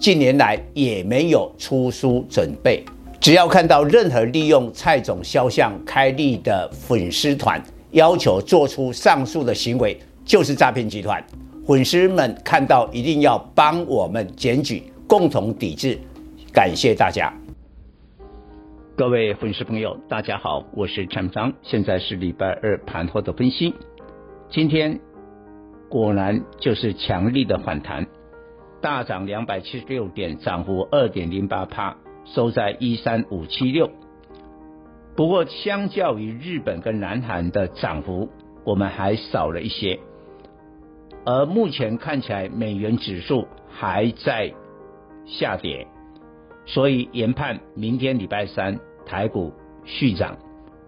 近年来也没有出书准备。只要看到任何利用蔡总肖像开立的粉丝团，要求做出上述的行为，就是诈骗集团。粉丝们看到一定要帮我们检举，共同抵制。感谢大家。各位粉丝朋友，大家好，我是陈章，现在是礼拜二盘后的分析。今天果然就是强力的反弹，大涨两百七十六点，涨幅二点零八帕，收在一三五七六。不过，相较于日本跟南韩的涨幅，我们还少了一些。而目前看起来，美元指数还在下跌，所以研判明天礼拜三。台股续涨，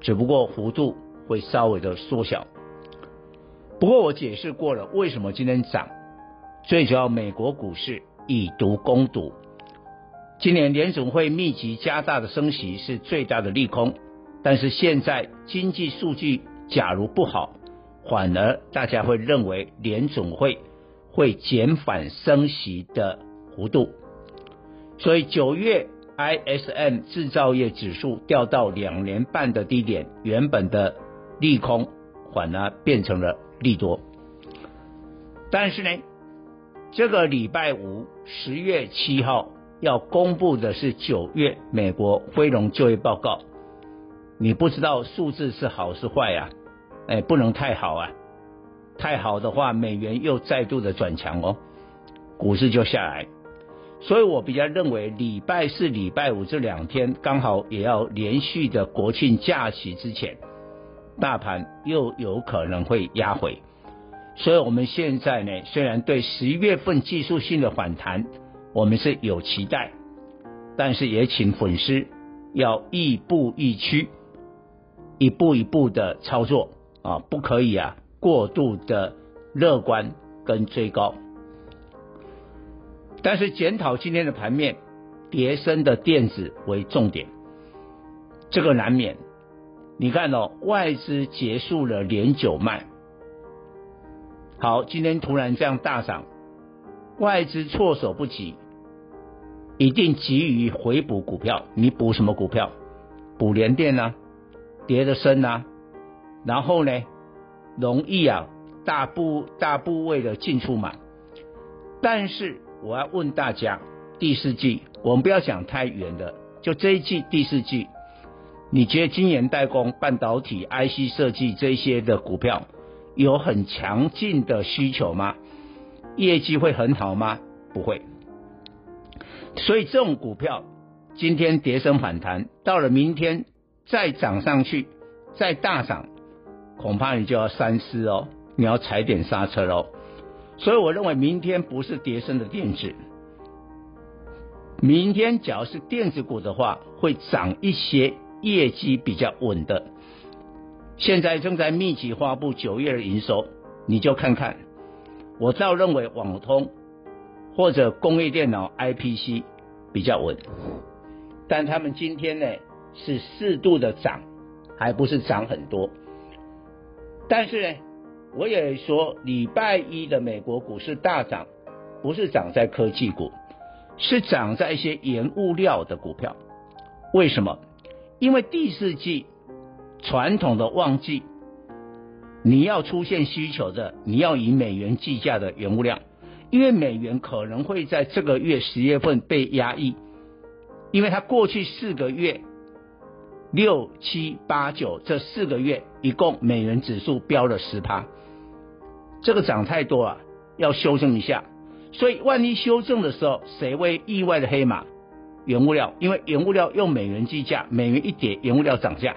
只不过幅度会稍微的缩小。不过我解释过了，为什么今天涨？最主要美国股市以毒攻毒，今年联总会密集加大的升息是最大的利空。但是现在经济数据假如不好，反而大家会认为联总会会减缓升息的幅度。所以九月。ISM 制造业指数掉到两年半的低点，原本的利空反而变成了利多。但是呢，这个礼拜五十月七号要公布的是九月美国非农就业报告，你不知道数字是好是坏啊？哎，不能太好啊，太好的话美元又再度的转强哦，股市就下来。所以我比较认为，礼拜四、礼拜五这两天刚好也要连续的国庆假期之前，大盘又有可能会压回。所以我们现在呢，虽然对十一月份技术性的反弹我们是有期待，但是也请粉丝要亦步亦趋，一步一步的操作啊，不可以啊过度的乐观跟追高。但是检讨今天的盘面，叠升的电子为重点，这个难免。你看哦，外资结束了连九卖，好，今天突然这样大涨，外资措手不及，一定急于回补股票。你补什么股票？补联电啊，跌得深啊，然后呢，容易啊大部大部位的进出买，但是。我要问大家，第四季我们不要讲太远的，就这一季第四季，你觉得晶圆代工、半导体、IC 设计这些的股票有很强劲的需求吗？业绩会很好吗？不会。所以这种股票今天跌升反弹，到了明天再涨上去，再大涨，恐怕你就要三思哦，你要踩点刹车喽。所以我认为明天不是跌升的电子，明天只要是电子股的话，会涨一些业绩比较稳的。现在正在密集发布九月的营收，你就看看。我倒认为网通或者工业电脑 IPC 比较稳，但他们今天呢是适度的涨，还不是涨很多。但是呢。我也说，礼拜一的美国股市大涨，不是涨在科技股，是涨在一些原物料的股票。为什么？因为第四季传统的旺季，你要出现需求的，你要以美元计价的原物料，因为美元可能会在这个月十月份被压抑，因为它过去四个月。六七八九这四个月，一共美元指数飙了十趴，这个涨太多了，要修正一下。所以万一修正的时候，谁会意外的黑马？原物料，因为原物料用美元计价，美元一跌，原物料涨价。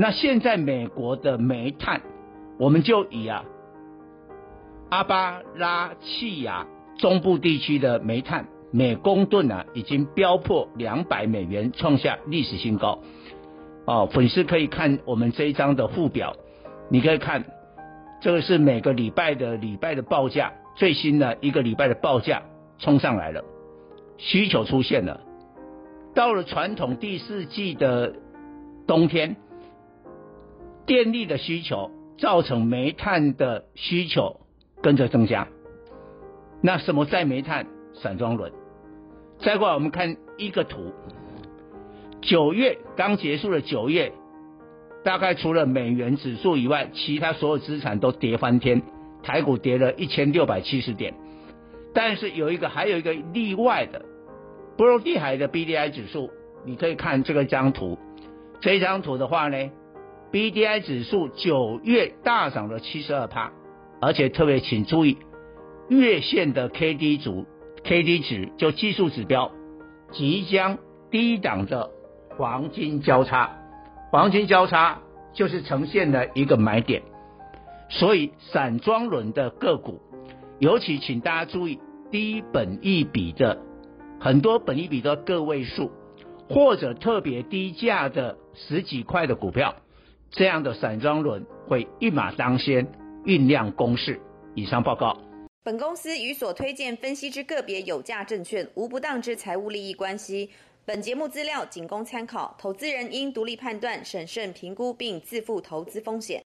那现在美国的煤炭，我们就以啊阿巴拉契亚中部地区的煤炭每公吨啊已经飙破两百美元，创下历史新高。哦，粉丝可以看我们这一张的附表，你可以看这个是每个礼拜的礼拜的报价，最新的一个礼拜的报价冲上来了，需求出现了。到了传统第四季的冬天，电力的需求造成煤炭的需求跟着增加。那什么载煤炭？散装轮。再过来我们看一个图，九月刚结束的九月，大概除了美元指数以外，其他所有资产都跌翻天，台股跌了一千六百七十点。但是有一个还有一个例外的。波罗的海的 BDI 指数，你可以看这个张图。这张图的话呢，BDI 指数九月大涨了七十二趴，而且特别请注意，月线的 KD 值，KD 值就技术指标，即将低档的黄金交叉，黄金交叉就是呈现了一个买点。所以散装轮的个股，尤其请大家注意低本一比的。很多本一比的个位数，或者特别低价的十几块的股票，这样的散装轮会一马当先，酝酿攻势。以上报告。本公司与所推荐分析之个别有价证券无不当之财务利益关系。本节目资料仅供参考，投资人应独立判断、审慎评估并自负投资风险。